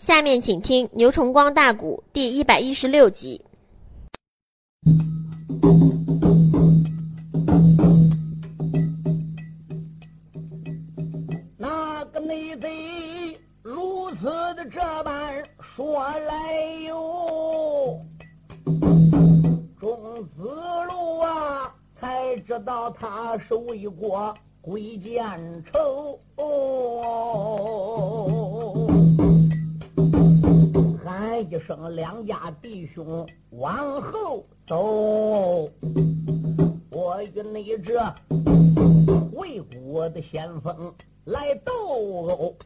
下面请听《牛崇光大鼓》第一百一十六集。那个内贼如此的这般说来哟，钟子路啊，才知道他是为国鬼见愁。两家弟兄往后走，我与你这魏国的先锋来斗殴，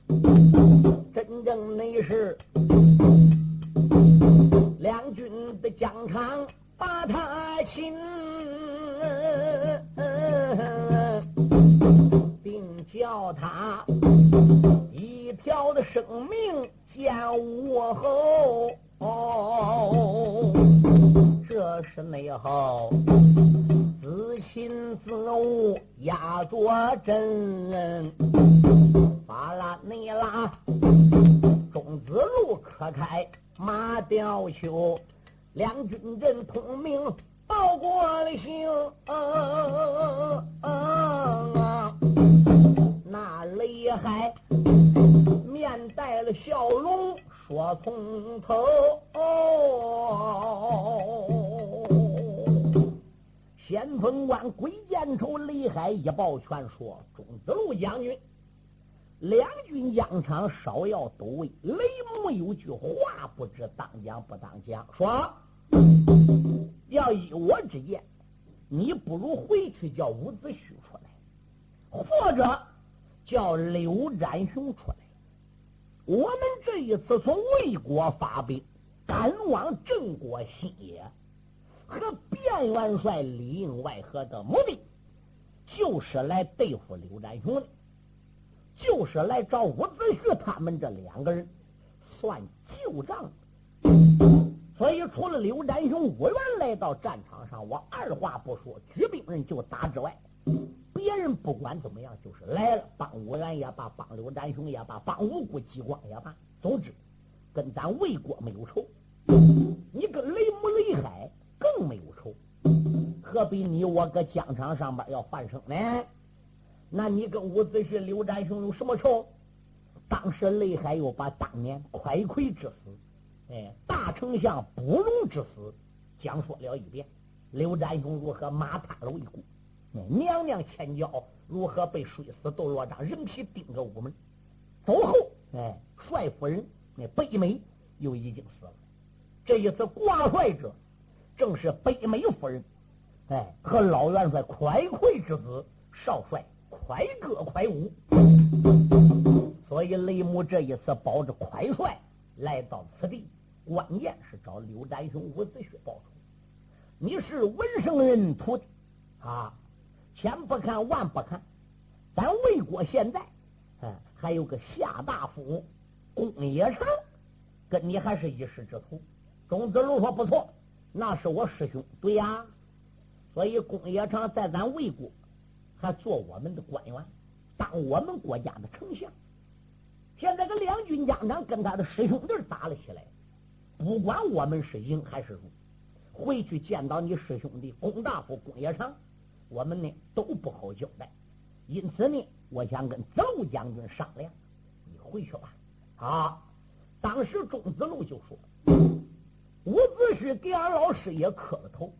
真正你是阵通明报过了行。那雷海面带了笑容说从头。先锋官鬼见愁，雷海一抱拳说：“钟子路将军，两军疆场稍要都位。雷木有句话，不知当讲不当讲。说要依我之见，你不如回去叫伍子胥出来，或者叫刘展雄出来。我们这一次从魏国发兵，赶往郑国新野。”和卞元帅里应外合的目的，就是来对付刘展雄的，就是来找伍子胥他们这两个人算旧账。所以，除了刘占雄、伍员来到战场上，我二话不说，举兵人就打之外，别人不管怎么样，就是来了，帮伍员也罢，帮刘占雄也罢，帮五谷激光也罢，总之跟咱魏国没有仇。你跟雷姆、雷海。更没有仇，何必你我搁疆场上边要犯生呢？那你跟伍子胥、刘占雄有什么仇？当时雷海又把当年快魁之死，哎，大丞相不容之死讲说了一遍。刘占雄如何马踏了魏国，娘娘千娇如何被摔死窦罗章，人皮钉着午门。走后，哎，帅夫人那北美又已经死了。这一次挂帅者。正是北美夫人，哎，和老元帅快魁之子少帅快哥快武，所以雷姆这一次保着快帅来到此地，关键是找刘占雄、伍子胥报仇。你是文圣人徒弟啊，千不看万不看，咱魏国现在，嗯，还有个夏大夫公冶长，跟你还是一师之徒。钟子路说不错。那是我师兄，对呀，所以公冶长在咱魏国还做我们的官员，当我们国家的丞相。现在个两军疆场跟他的师兄弟打了起来，不管我们是赢还是输，回去见到你师兄弟龚大夫公冶长，我们呢都不好交代。因此呢，我想跟子路将军商量，你回去吧。啊，当时钟子路就说。伍子胥给俺老师也磕了头，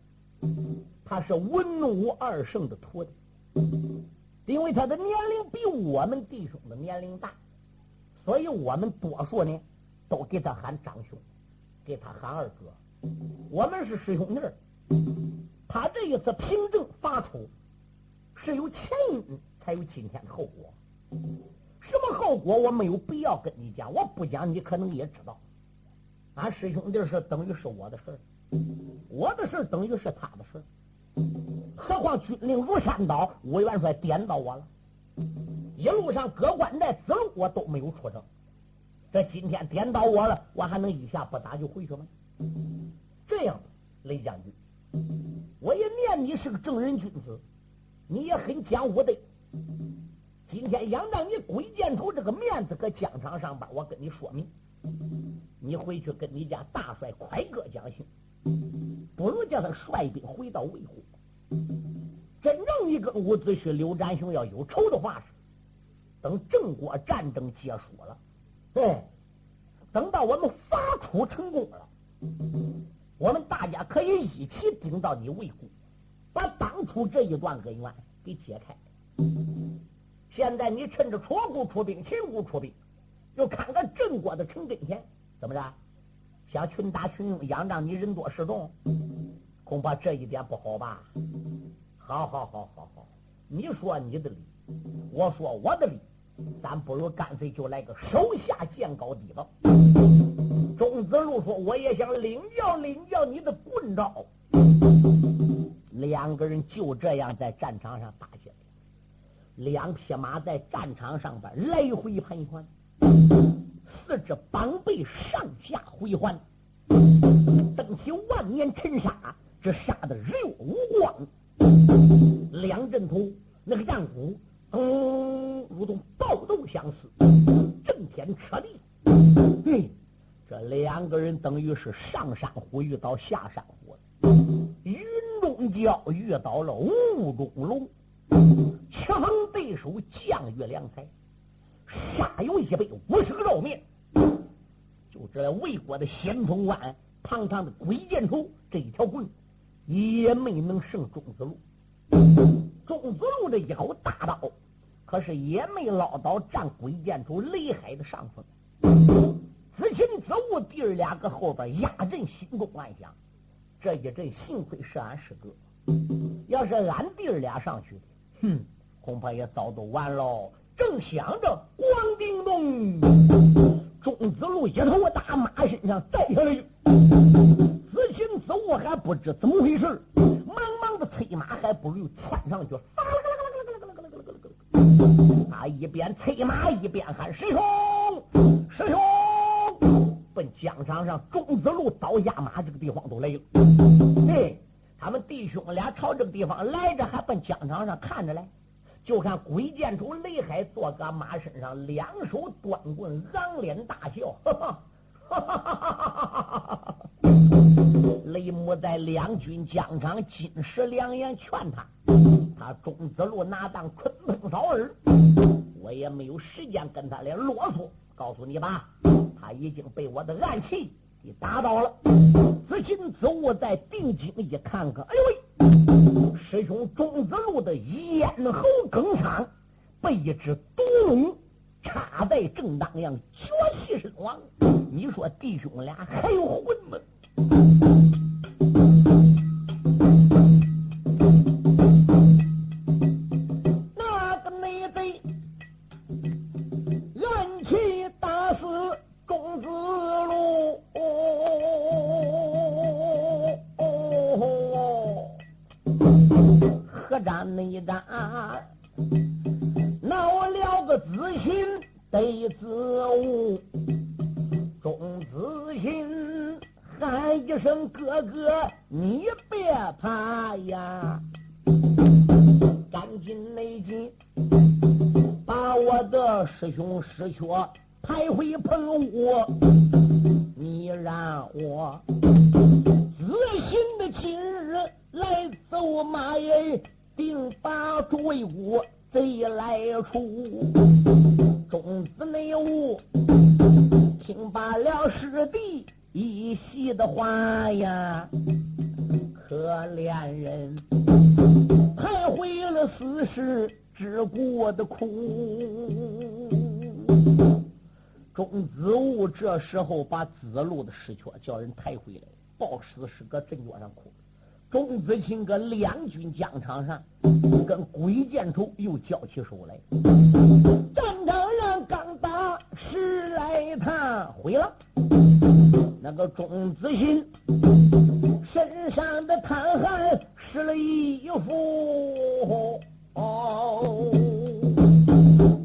他是文武二圣的徒弟，因为他的年龄比我们弟兄的年龄大，所以我们多数呢都给他喊长兄，给他喊二哥。我们是师兄弟他这一次凭证发出，是有前因才有今天的后果。什么后果我没有必要跟你讲，我不讲你可能也知道。俺师兄弟是等于是我的事我的事等于是他的事何况军令如山倒，武元帅点到我了，一路上各关寨子路我都没有出征，这今天点到我了，我还能一下不打就回去吗？这样，雷将军，我也念你是个正人君子，你也很讲武的。今天想让你鬼见愁这个面子搁疆场上边，我跟你说明。你回去跟你家大帅快哥讲行，不如叫他率兵回到魏国。真正你跟伍子胥、刘占雄要有仇的话，等郑国战争结束了，对，等到我们伐楚成功了，我们大家可以一起顶到你魏国，把当初这一段恩怨给解开。现在你趁着楚国出兵、秦国出兵，又看看郑国的城跟前，怎么着？想群打群用，仰仗你人多势众，恐怕这一点不好吧？好好好好好，你说你的理，我说我的理，咱不如干脆就来个手下见高低吧。钟子路说：“我也想领教领教你的棍招。”两个人就这样在战场上打起来，两匹马在战场上边来回盘旋，四只绑背上下回环，蹬起万年尘沙，这杀的日无光。梁振通那个战鼓，嗯，如同暴斗相似，震天彻地。对，这两个人等于是上山虎遇到下山虎，云中蛟遇到了雾中龙，棋逢对手，将遇良才，杀有一百五十个照面。就这魏国的先锋官，堂堂的鬼剑头这一条棍。也没能胜钟子路，钟子路这一口大刀，可是也没捞到战鬼剑主雷海的上风。子清、子午弟儿俩搁后边压阵，心中暗想：这一阵幸亏是俺师哥，要是俺弟儿俩上去，哼，恐怕也早都完喽。正想着，咣叮咚，钟子路一头大马身上栽下来。子行子午还不知怎么回事，忙忙的催马，还不如窜上去。他一边催马一边喊：“师兄，师兄！”奔疆场上钟子路倒下马这个地方都来了。嘿，他们弟兄俩朝这个地方来着，还奔疆场上看着来。就看鬼见主雷海坐个马身上，两手端棍，昂脸大笑。哈哈哈哈哈哈哈哈哈哈！雷母在两军疆场，金石良言劝他，他钟子路拿当春风扫耳？我也没有时间跟他来啰嗦。告诉你吧，他已经被我的暗器给打倒了。子金子午在定睛一看，看，哎呦喂！师兄钟子路的咽喉梗伤，被一只毒龙插在正当阳，绝气身亡。你说弟兄俩还有魂吗？后把子路的尸壳叫人抬回来，抱尸尸搁阵脚上哭。钟子清搁两军疆场上跟鬼见愁又交起手来，战场上刚打十来趟，毁了。那个钟子信身上的淌汗湿了衣服，哦，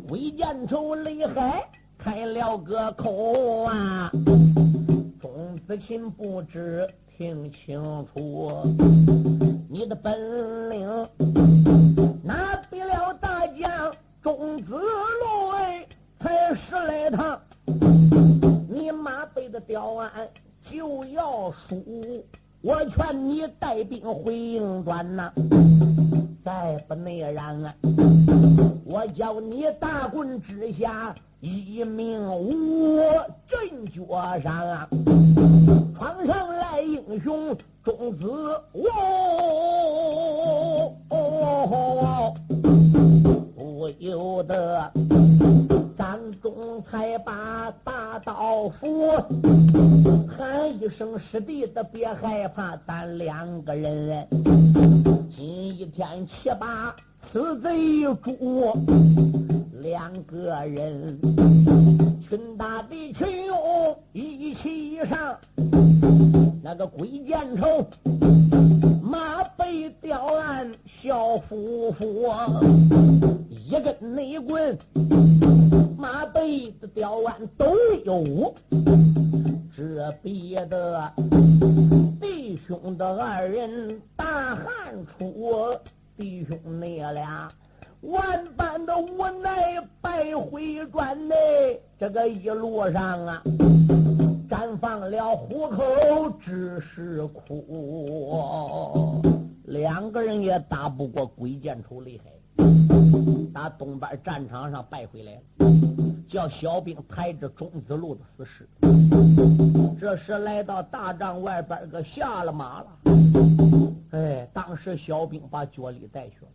鬼见仇厉害开了个口啊，钟子琴不知听清楚，你的本领哪比了大将钟子龙哎，才十来趟，你妈。刁安就要输，我劝你带兵回营端呐。再不那样啊，我叫你大棍之下一命无阵脚上，闯上来英雄中子哦，哦,哦,哦,哦,哦不由得张忠才把大刀斧喊一声：“师弟的别害怕，咱两个人。”今一天七把此贼主，两个人群打的群勇一起上，那个鬼见愁马背吊鞍小夫妇，一根内棍马背的吊鞍都有，这别的。弟兄的二人大喊出，弟兄你俩万般的无奈，败回转呢。这个一路上啊，绽放了虎口，只是苦。两个人也打不过鬼见愁厉害，打东边战场上败回来了，叫小兵抬着中子路的死尸。这时来到大帐外边，个下了马了。哎，当时小兵把脚里带去了。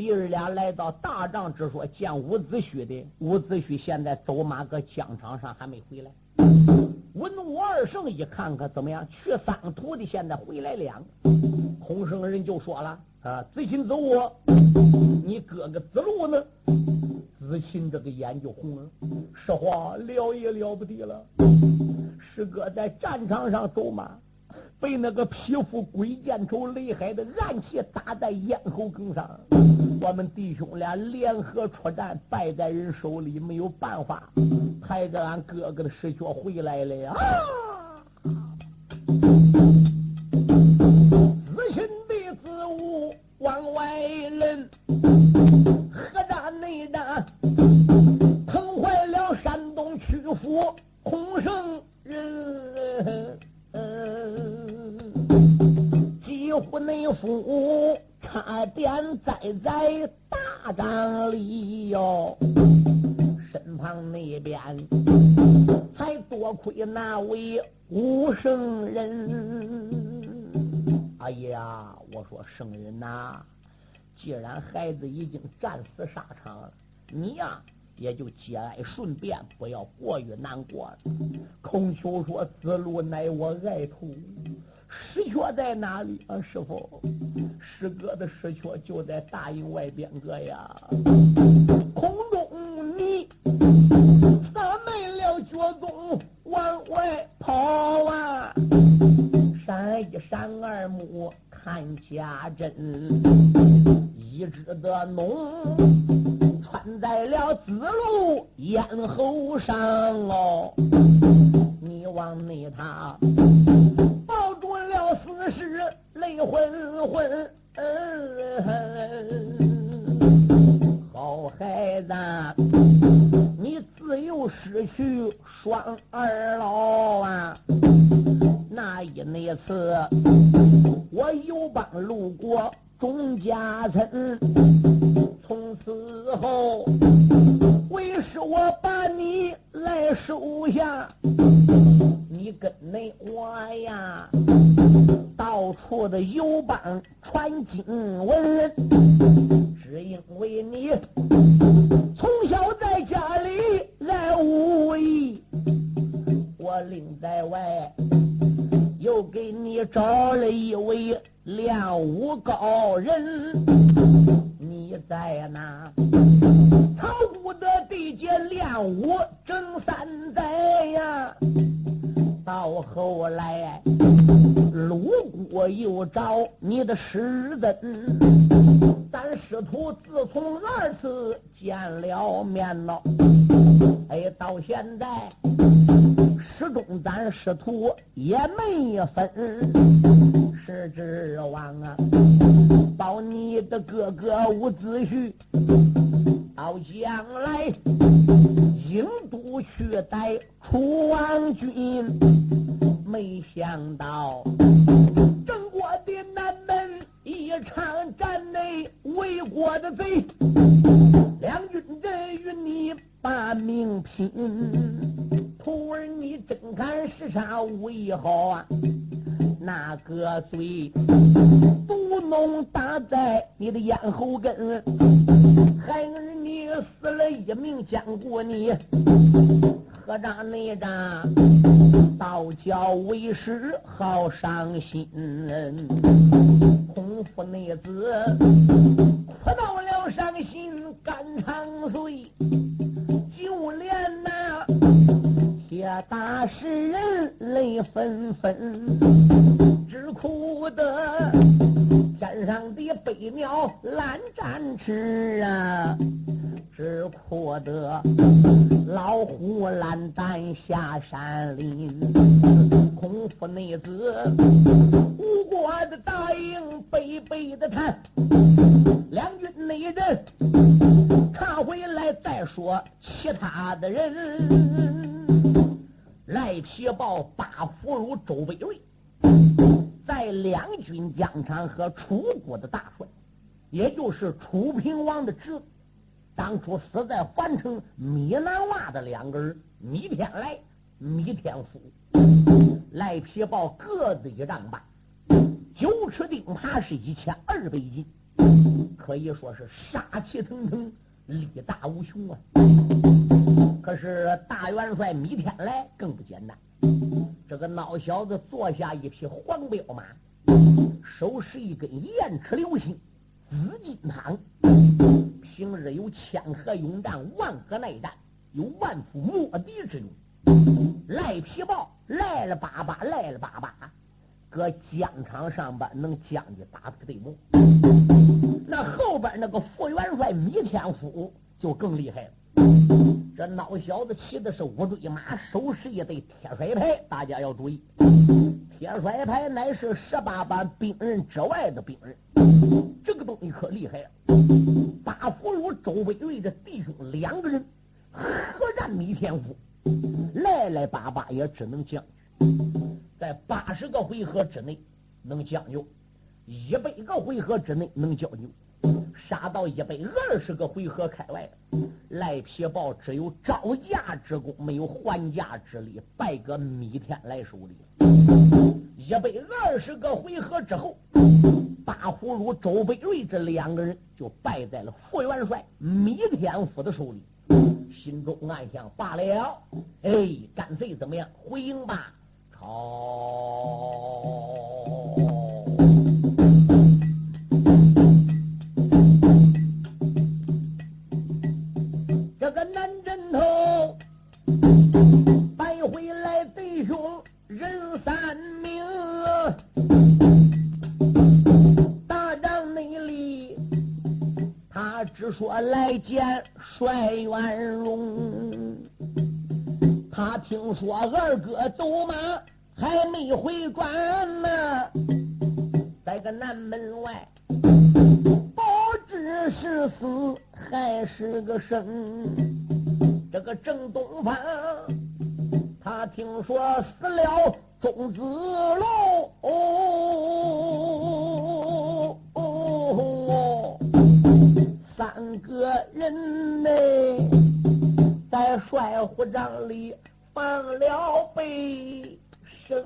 弟儿俩来到大帐之说，见伍子胥的。伍子胥现在走马搁疆场上，还没回来。文武二圣一看，可怎么样？去三徒弟现在回来两个。孔圣人就说了：“啊，子亲走我，你哥哥子路呢？”子亲这个眼就红了。实话了也了不得了。师哥在战场上走马，被那个匹夫鬼见愁雷海的暗器打在咽喉梗上。我们弟兄俩联合出战，败在人手里，没有办法，抬着俺哥哥的尸壳回来了呀！既然孩子已经战死沙场了，你呀。也就节哀顺变，不要过于难过了。孔丘说：“子路乃我爱徒，石阙在哪里啊？师傅，师哥的石阙就在大营外边个呀。空中你撒没了脚踪往外跑啊！闪一闪二目韩家珍，一只的浓。”穿在了子路咽喉上哦，你往内他抱住了死尸泪昏昏，好孩子，你自幼失去双儿老啊！一次，我游帮路过钟家村。从此后，为师我把你来收下，你跟那我呀，到处的游帮传经文，只因为你从小在家里爱武艺，我另在外又给你找了一位练武高人。你在哪曹谷的地界练武整三载呀，到后来鲁国又找你的师尊，咱师徒自从二次见了面了，哎，到现在始终咱师徒也没分，是指望啊。保你的哥哥伍子胥，到将来英都去带楚王军，没想到郑国的南门一场战内为国的贼，两军阵与你把命拼，徒儿你真看世上为好啊！那个嘴毒脓打在你的咽喉根，孩儿你死了一命，将过你何扎内扎，道教为师好伤心，空腹内子哭到了伤心肝肠碎，些大诗人泪纷纷。只哭得天上的飞鸟懒展翅啊，只哭得老虎懒胆下山林。空腹内子无国的大营悲悲的叹，两军内人看回来再说其他的人。赖皮豹八俘虏周北瑞。在两军疆场和楚国的大帅，也就是楚平王的侄子，当初死在樊城米南洼的两个人，米天来、米天福，赖皮豹各自一丈半，九尺钉耙是一千二百斤，可以说是杀气腾腾，力大无穷啊！可是大元帅米天来更不简单。这个孬小子坐下一匹黄骠马，手持一根燕齿流星紫金汤。平日有千河勇战，万河耐战，有万夫莫敌之勇。赖皮豹赖了巴巴，赖了巴巴，搁疆场上边能将你打个对目。那后边那个副元帅米天福就更厉害了。这孬小子骑的是五对马，手持一对铁甩牌。大家要注意，铁甩牌乃是十八般兵刃之外的兵刃，这个东西可厉害了。八俘虏周北瑞这弟兄两个人合战米天福，来来巴巴也只能将在八十个回合之内能将就，一百个回合之内能将就。杀到一百二十个回合开外，赖皮豹只有招架之功，没有还价之力，败个米天来手里。一百二十个回合之后，八虎如周北瑞这两个人就败在了副元帅米天府的手里。心中暗想：罢了，哎，干脆怎么样？回营吧，朝。说来见帅元荣，他听说二哥走马还没回转呢，在个南门外，不知是死还是个生。这个郑东方，他听说死了钟子龙。哦个人呢，在帅府帐里放了悲声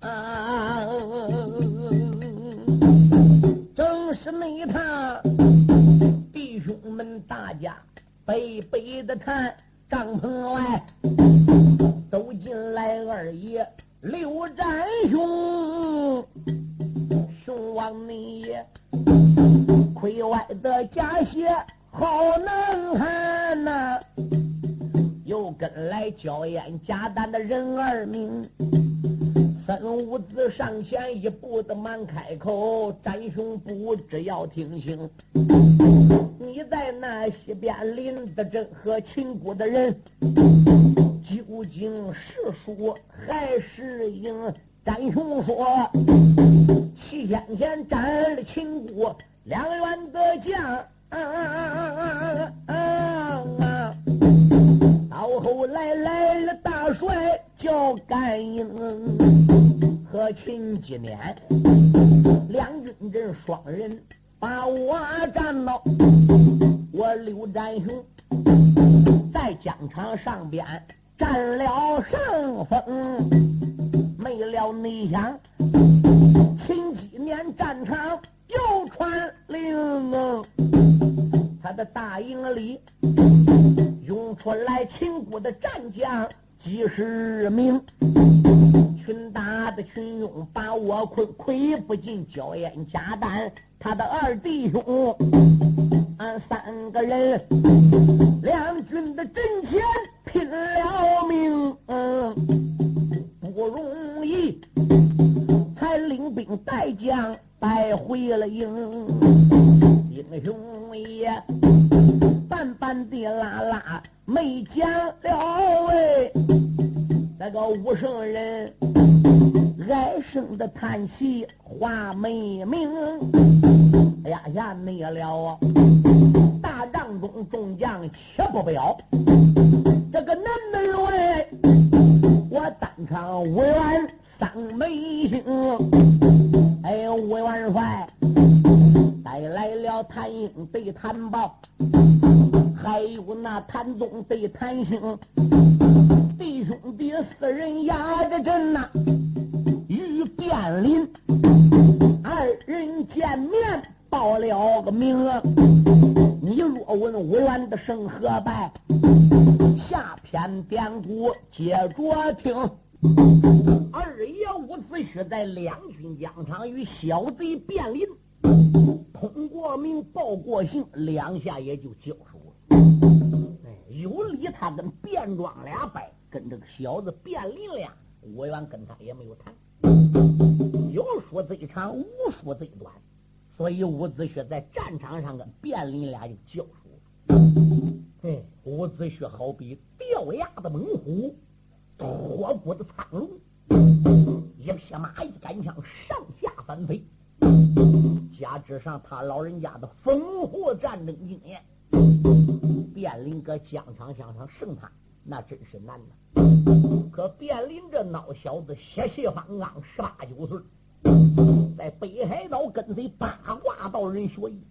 啊！正是那一趟，弟兄们大家悲悲的叹，开口，展雄不知要听清。你在那西边林子镇和秦国的人，究竟是输还是赢？展雄说：七天前斩了秦国。两员的将到后来来了大帅叫甘英和秦继年，两军阵双人把我战到，我刘占雄在疆场上边占了上风，没了你想，秦继年战场又传，的大营里。涌出来秦国的战将几十名，群打的群勇把我困，溃不尽硝烟加弹。他的二弟兄，俺三个人，两军的阵前拼了命，嗯不容易，才领兵带将带回了营，雄也。半半的拉拉没讲了喂，那个武圣人唉声的叹气话没明。哎呀呀，没了啊大帐中众将且不表，这个南门外，我当场五元三美星。哎呦，五元帅带来了谭英对谭豹。还有那谭宗对谭兴，弟兄弟四人压着阵呐，与卞林二人见面报了个名。你若问无缘的胜和败，下篇典故接着听。二爷伍子胥在两军疆场与小贼卞林通过名报过信，两下也就交手了。有理，他跟卞庄俩败，跟这个小子卞林俩，我原跟他也没有谈。有说这一场，无说这一段，所以伍子胥在战场上跟卞林俩就交手。哎，伍子胥好比掉牙的猛虎，脱骨的苍龙，一匹马一杆枪上下翻飞，加之上他老人家的烽火战争经验。卞林搁疆场相上胜他，那真是难呐。可卞林这孬小子血气方刚，十八九岁，在北海道跟随八卦道人学艺，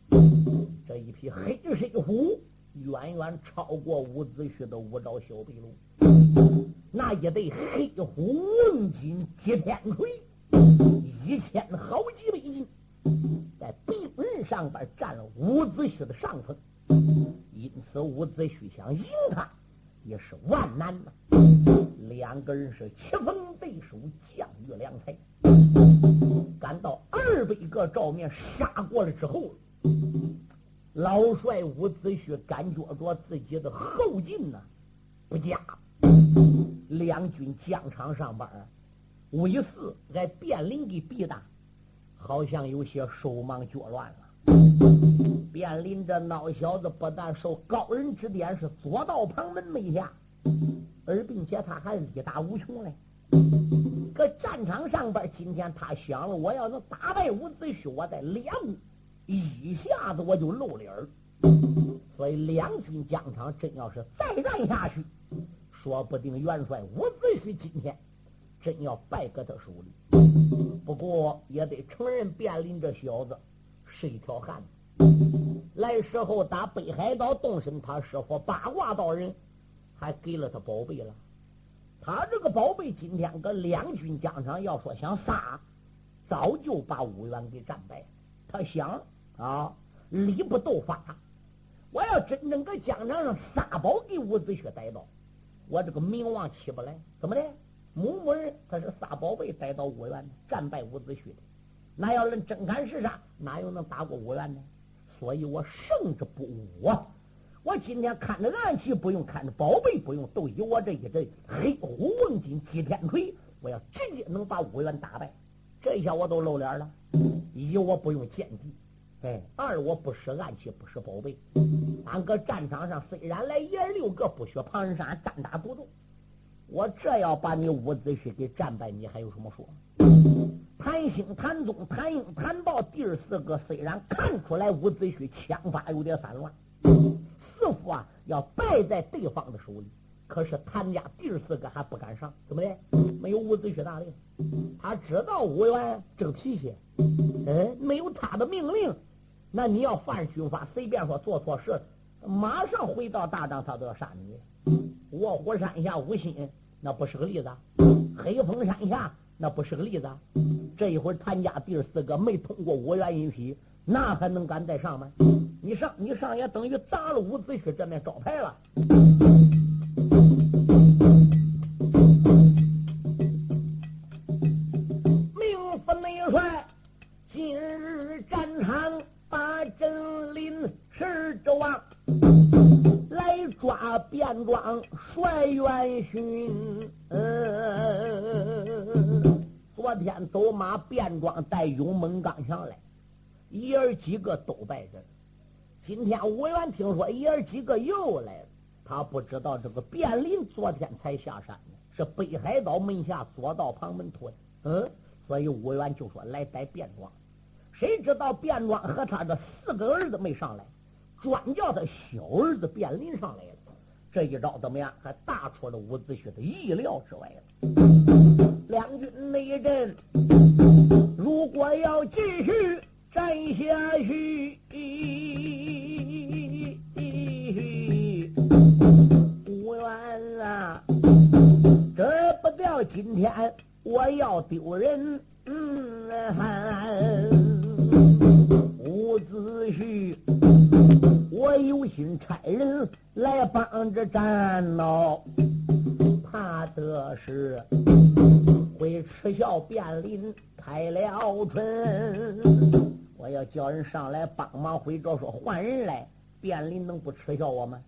这一匹黑水虎远远超过伍子胥的五爪小臂龙。那一对黑虎问金接天锤，一千好几百斤，在兵刃上边占了伍子胥的上风。因此，伍子胥想赢他也是万难呐。两个人是棋逢对手，将遇良才。赶到二百个照面杀过了之后，老帅伍子胥感觉着自己的后劲呐不佳。两军疆场上边，魏四在卞林给逼的，好像有些手忙脚乱了。卞林这孬小子不但受高人指点，是左道旁门没下，而并且他还力大无穷嘞。搁战场上边，今天他想了，我要能打败伍子胥，我在两一下子我就露脸儿。所以两军疆场真要是再战下去，说不定元帅伍子胥今天真要败搁他手里。不过也得承认，卞林这小子是一条汉子。来时候打北海道动身，他师傅八卦道人还给了他宝贝了。他这个宝贝今天搁两军疆场，要说想杀，早就把五元给战败。他想啊，力不斗法，我要真正搁疆场上撒宝给伍子胥逮到，我这个名望起不来。怎么的？某某人他是撒宝贝带到五元，战败伍子胥的。那要论真砍实杀，哪有能打过五元呢？所以我胜之不武啊！我今天看着暗器不用，看着宝贝不用，都以我这一阵黑虎问金击天锤，我要直接能把五元打败。这下我都露脸了：一我不用剑技，哎；二我不使暗器，不使宝贝。俺搁战场上虽然来一六个不学旁人山，单打独斗。我这要把你伍子胥给战败，你还有什么说？谭兴、谭宗、谭英、谭豹弟儿四个，虽然看出来伍子胥枪法有点散乱，似乎啊要败在对方的手里。可是谭家弟儿四个还不敢上，怎么的？没有伍子胥大令，他知道伍员这个脾气，嗯，没有他的命令，那你要犯军法，随便说做错事，马上回到大帐，他都要杀你。卧虎山下无心，那不是个例子；黑风山下那不是个例子。这一会儿谭家弟四个没通过五元一匹，那还能敢再上吗？你上，你上也等于砸了伍子胥这面招牌了。抓便装帅元勋。昨天走马便装带勇猛刚上来，爷儿几个都败阵。今天吴元听说爷儿几个又来了。他不知道这个卞林昨天才下山呢，是北海道门下左道旁门徒的。嗯，所以武元就说来逮卞庄。谁知道卞庄和他的四个儿子没上来，专叫他小儿子卞林上来了。这一招怎么样？还大出了伍子胥的意料之外了。两军内阵，如果要继续战下去。今天我要丢人，嗯伍子胥，我有心差人来帮着战闹，怕的是会耻笑卞林开了春。我要叫人上来帮忙，回着说换人来，卞林能不耻笑我吗？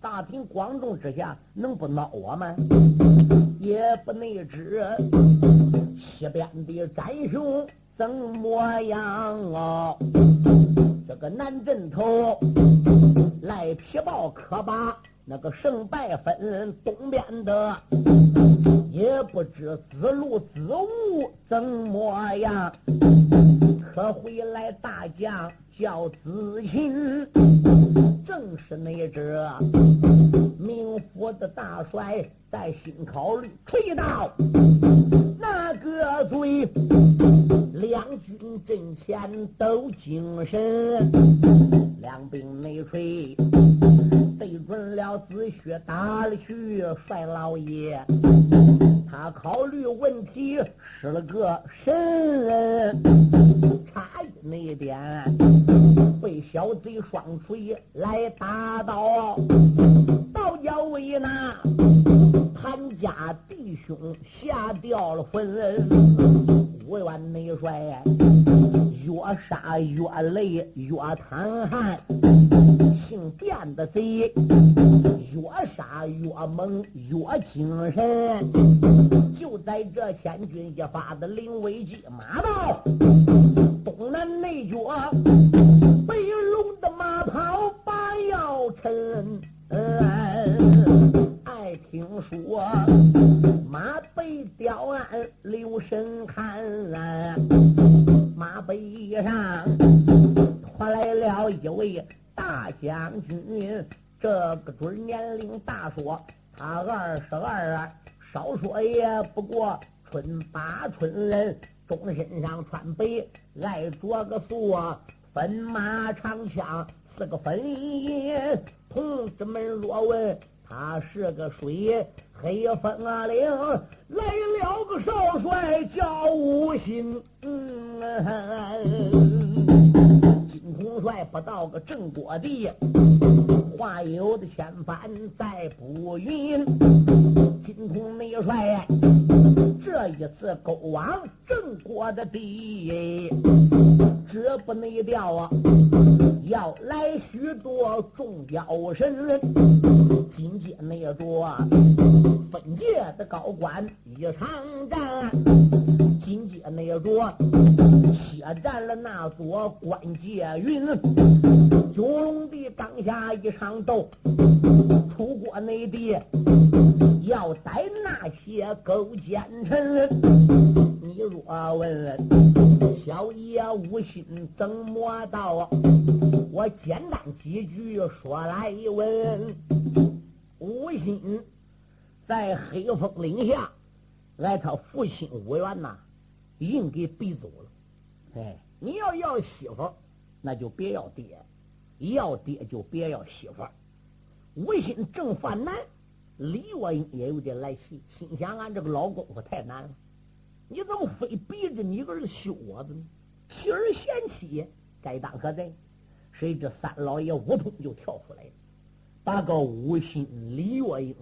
大庭广众之下能不闹我吗？也不内知西边的战雄怎么样哦？这个南镇头赖皮豹可把那个胜败分，东边的也不知子路子午怎么样？可回来大将叫子琴，正是那只。明府的大帅在心考虑，推到那个嘴，两军阵前都精神，两兵内锤，对准了紫雪打了去，帅老爷，他考虑问题失了个神，差一那边被小贼双锤来打倒。道教为那潘家弟兄吓掉了魂，五元内帅越杀越累越淌汗，姓卞的贼越杀越猛越精神。就在这千钧一发的临危机，马到东南内角，北龙的马跑把要趁。爱听说马背吊鞍留神看，马背上拖来了一位大将军，这个准年龄大说他二十二啊，少说也不过春八春人，中身上穿白，爱着个素分马长枪。四个分银，同志们若问他是个谁？黑风啊岭来了个少帅叫吴兴，金统帅不到个郑国地，话有的千帆再不匀。金统内帅这一次勾往郑国的地，这不内调啊！要来许多众妖神，金界那座分界的高官一场战，金界那座血战了那座关界云，九龙的当下一场斗，出国内地要逮那些勾奸臣。你若问小爷无心怎么道？我简单几句说来问。无心在黑风岭下，来他父亲无缘呐，硬给逼走了。哎，你要要媳妇，那就别要爹；要爹就别要媳妇。无心正犯难，李若英也有点来气，心想：俺这个老功夫太难了，你怎么非逼着你儿子休我子呢？妻儿嫌弃，该当何罪？谁知三老爷吴通就跳出来了。把个吴心、李月英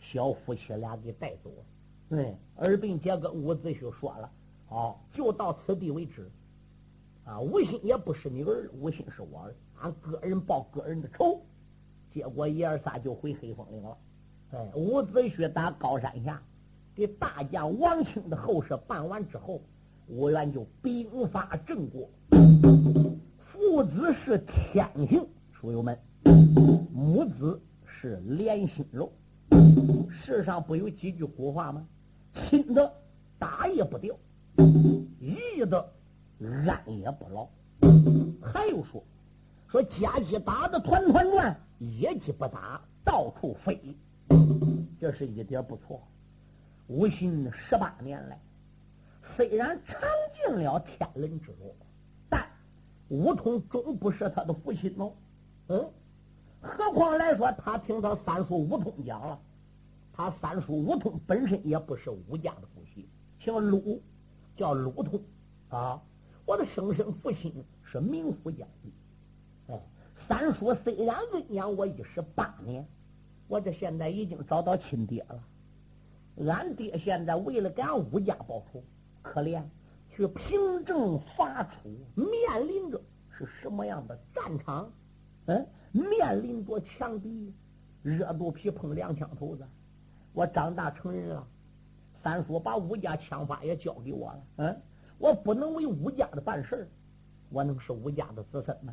小夫妻俩给带走了。对，而并且跟伍子胥说了：“好，就到此地为止。啊，吴心也不是你儿，吴心是我儿，俺个人报个人的仇。结果一二三就回黑风岭了。哎，伍子胥打高山下给大将王清的后事办完之后，伍元就兵发郑国。父子是天性，书友们。”母子是连心肉，世上不有几句古话吗？亲的打也不掉，义的安也不牢。还有说说家鸡打的团团转，野鸡不打到处飞，这是一点不错。吴心十八年来，虽然尝尽了天伦之乐，但吴通终不是他的父亲哦。嗯。何况来说，他听他三叔吴通讲了，他三叔吴通本身也不是吴家的父亲，姓鲁，叫鲁通啊。我的生身父亲是名副将军。哎，三叔虽然恩养我一十八年，我这现在已经找到亲爹了。俺爹现在为了给俺吴家报仇，可怜去平正伐楚，面临着是什么样的战场？嗯。面临着强敌，热肚皮碰两枪头子。我长大成人了，三叔把武家枪法也教给我了。嗯，我不能为武家的办事我能是武家的子孙吗？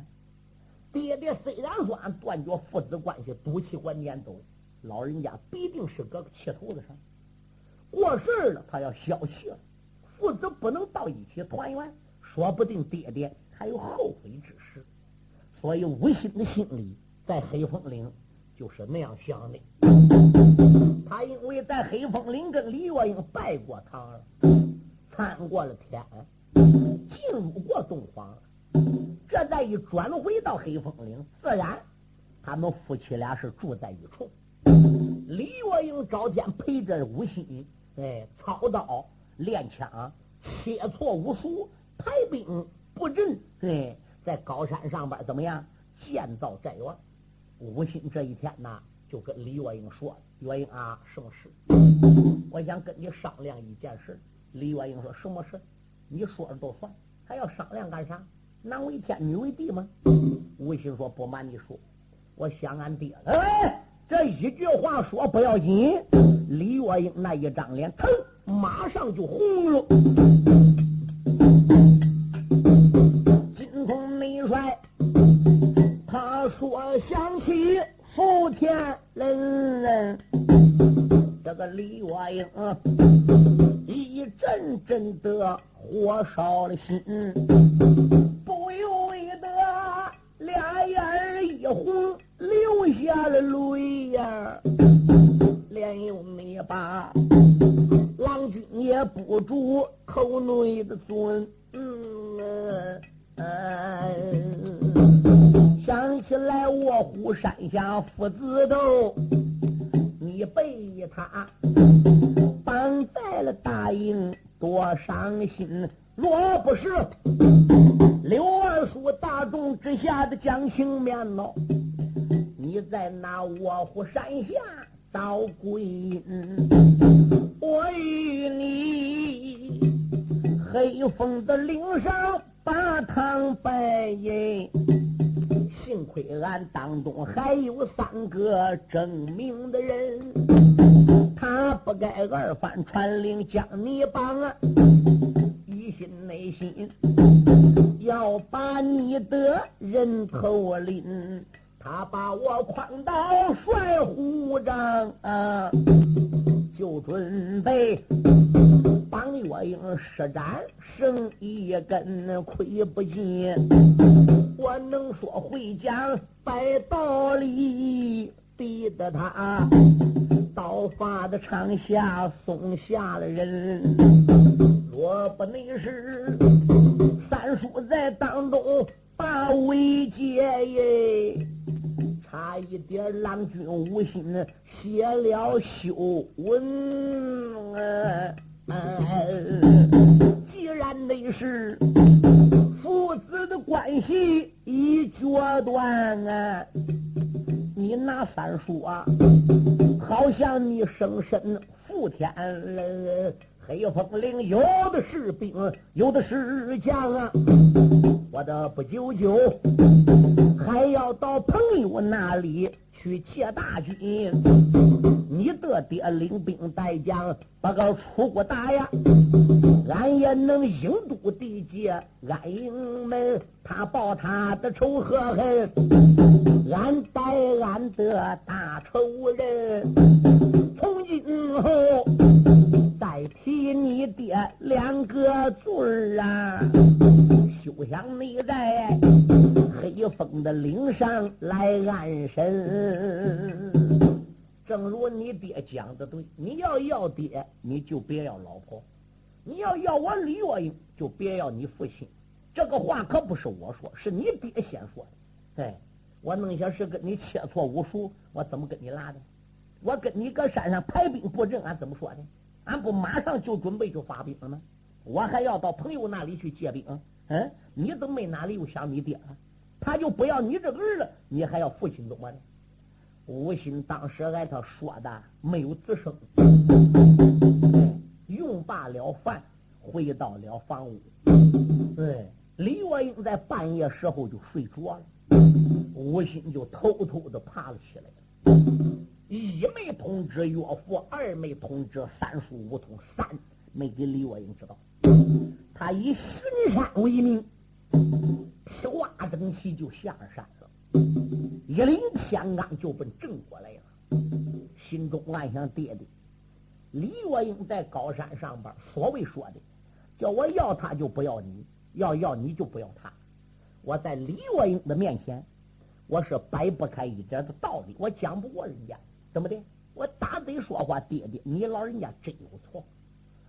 爹爹虽然说俺断绝父子关系，赌气观念走，老人家必定是搁个气头子上。过事了，他要消气了，父子不能到一起团圆，说不定爹爹还有后悔之时。所以吴心的心里在黑风岭就是那样想的。他因为在黑风岭跟李月英拜过堂，参过了天，进入过洞房。这再一转回到黑风岭，自然他们夫妻俩是住在一处。李月英朝天陪着吴心，哎，操刀练枪，切磋武术，排兵布阵，哎。在高山上边怎么样建造寨院？吴兴这一天呢，就跟李月英说：“月英啊，什么事？我想跟你商量一件事。”李月英说：“什么事？你说了都算，还要商量干啥？男为天，女为地吗？”吴兴说：“不瞒你说，我想俺爹了。”哎，这一句话说不要紧，李月英那一张脸腾，马上就红了。金风雷帅，他说想起福天人，这个李月英一阵阵的火烧了心，不由得俩眼一红，流下了泪呀，连又没把郎君也不住口内的尊。嗯想起来卧虎山下父子斗，你被他绑在了大营，多伤心。若不是刘二叔大众之下的将情面呢，你在那卧虎山下遭鬼。我与你黑风的岭上把堂拜。幸亏俺当中还有三个证明的人，他不该二番传令将你绑！一心内心要把你的人头领，他把我诓到帅虎帐啊，就准备帮我若英施展剩一根亏不尽，我能说会讲摆道理，逼得他刀法的长下松下了人。若不内是三叔在当中把威戒耶。差一点，郎君无心写了修文。既然那是父子的关系已决断啊，你拿三叔啊，好像你生身负天了。黑风岭有的是兵，有的是将啊，我的不久久。还要到朋友那里去借大军，你的爹领兵带将把个出国打呀，俺也能应都地界。俺营门，他报他的仇和恨，俺带俺的大仇人，从今后再提你爹两个字啊，休想你在。黑风的岭上来安身，正如你爹讲的对，你要要爹，你就别要老婆；你要要我李月英，就别要你父亲。这个话可不是我说，是你爹先说的。哎，我弄些是跟你切磋武术，我怎么跟你拉的？我跟你搁山上排兵布阵，俺怎么说的？俺不马上就准备就发兵了吗？我还要到朋友那里去借兵。嗯，你怎么没哪里又想你爹了？他就不要你这个儿子，你还要父亲怎么的？吴心当时挨他说的没有吱声，用罢了饭，回到了房屋。对，李月英在半夜时候就睡着了，吴心就偷偷的爬了起来。一没通知岳父，二没通知三叔五通，三没给李月英知道。他以巡山为名。披挂整齐就下山了，一领天罡就奔郑国来了。心中暗想：爹爹，李月英在高山上边，所谓说的，叫我要他就不要你，要要你就不要他。我在李月英的面前，我是摆不开一点的道理，我讲不过人家，怎么的？我打嘴说话，爹爹，你老人家真有错。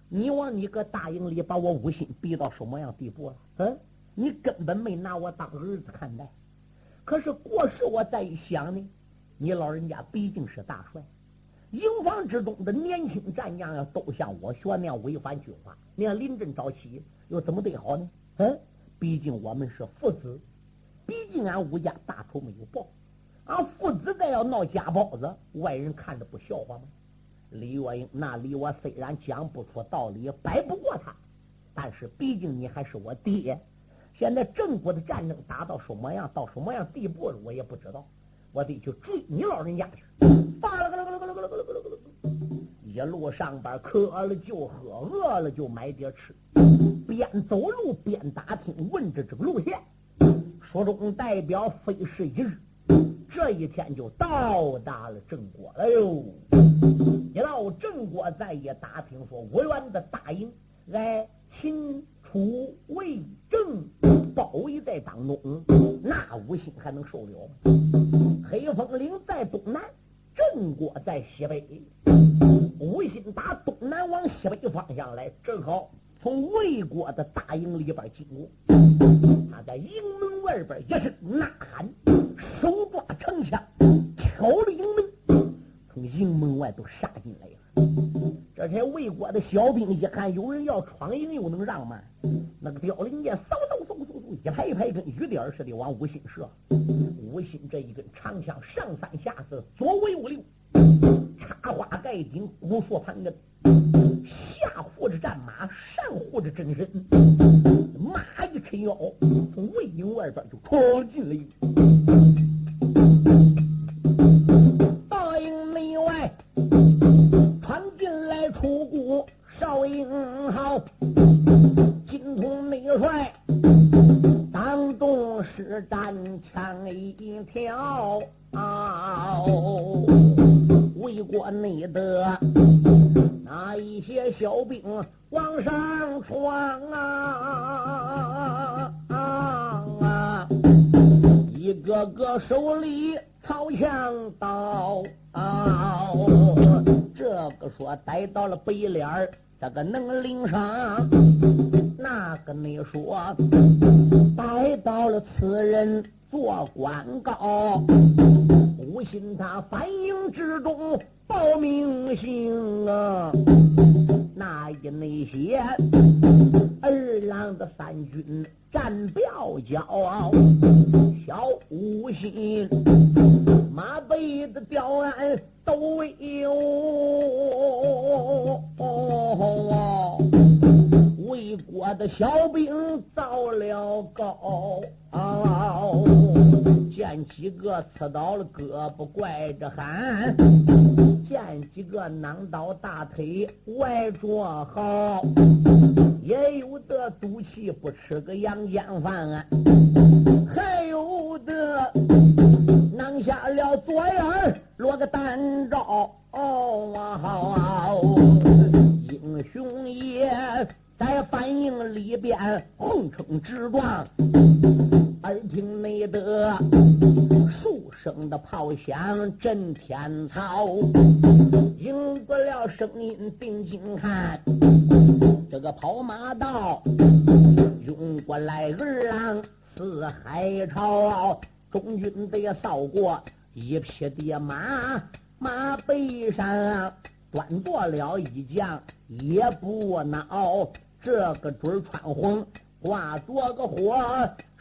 你往你个大营里把我无心逼到什么样地步了？嗯？你根本没拿我当儿子看待，可是过时我再一想呢，你老人家毕竟是大帅，营房之中的年轻战将要都像我学那样违反军法，那样临阵招起，又怎么得好呢？嗯，毕竟我们是父子，毕竟俺吴家大仇没有报，俺父子再要闹家暴子，外人看着不笑话吗？李月英那里我虽然讲不出道理，摆不过他，但是毕竟你还是我爹。现在郑国的战争打到什么样，到什么样地步了，我也不知道。我得去追你老人家去。一路上边渴了就喝，饿了就买点吃，边走路边打听，问着这个路线。书中代表非是一日，这一天就到达了郑国了哟。一到郑国，再一打听说吴元的大营，来秦。楚魏郑包围在当中，那吴兴还能受了吗？黑风岭在东南，郑国在西北。吴兴打东南往西北方向来，正好从魏国的大营里边经过。他在营门外边一声呐喊，手抓长枪，挑了营门，营门外都杀进来了。这些魏国的小兵一看有人要闯营，又能让吗？那个凋零箭嗖嗖嗖嗖嗖，一排一排跟雨点似的往吴心射。吴心这一根长枪上三下四，左为五六，插花盖顶，古树盘根，下护着战马，上护着真身。马一抻腰，从魏营外边就闯进来。逮到了白脸儿，这个能领上；那个没说逮到了此人做官高，不信他反应之中报名姓啊！那一那些二郎的三军战表骄傲，小五心马背的吊鞍都有，魏国的小兵造了高。见几个刺刀了胳膊怪着喊，见几个囊到大腿外着好，也有的赌气不吃个阳间饭，还有的囊下了左眼落个单招，直撞。耳听内得数声的炮响震天草，赢不了声音定睛看，这个跑马道涌过来儿郎四海潮，中军得扫过一匹的马，马背上端坐了一将也不恼，这个准穿红挂着个火。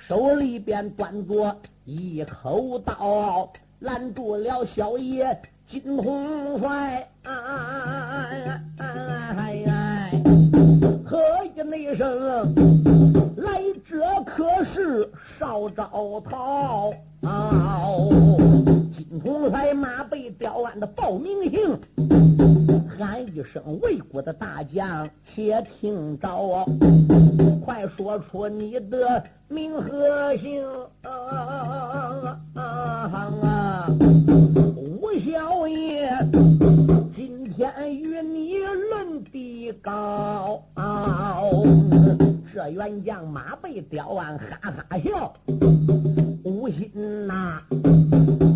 手里边端着一口刀，拦住了小爷金统帅。喝一那声，来者可是少招桃。金统帅马背吊鞍的报名姓，喊一声魏国的大将，且听着，快说出你的。名和姓，吴小爷，今天与你论的高。这员将马背刁鞍，哈哈笑。吴心呐，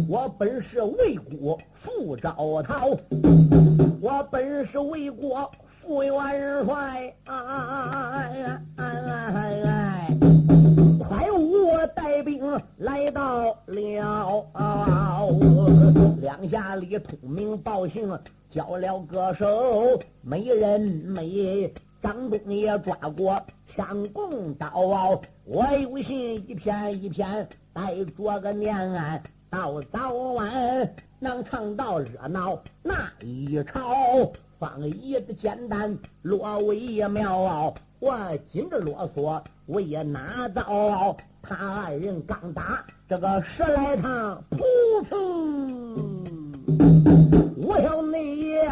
我本是魏国副招讨，本是为国副元帅。带兵来到了，两下里通名报姓，交了个手，没人没。张东也抓过枪弓刀，我有心一片一片带着个念，到早晚能唱到热闹那一朝。方一的简单，落为妙。我紧着啰嗦，我也拿到。他二人刚打这个十来趟，噗呲！我要那也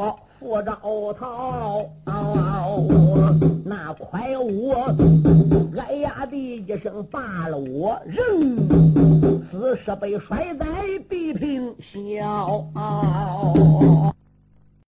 魏国副招讨。那快我哎呀的一声罢了我人，死尸被摔在地平笑。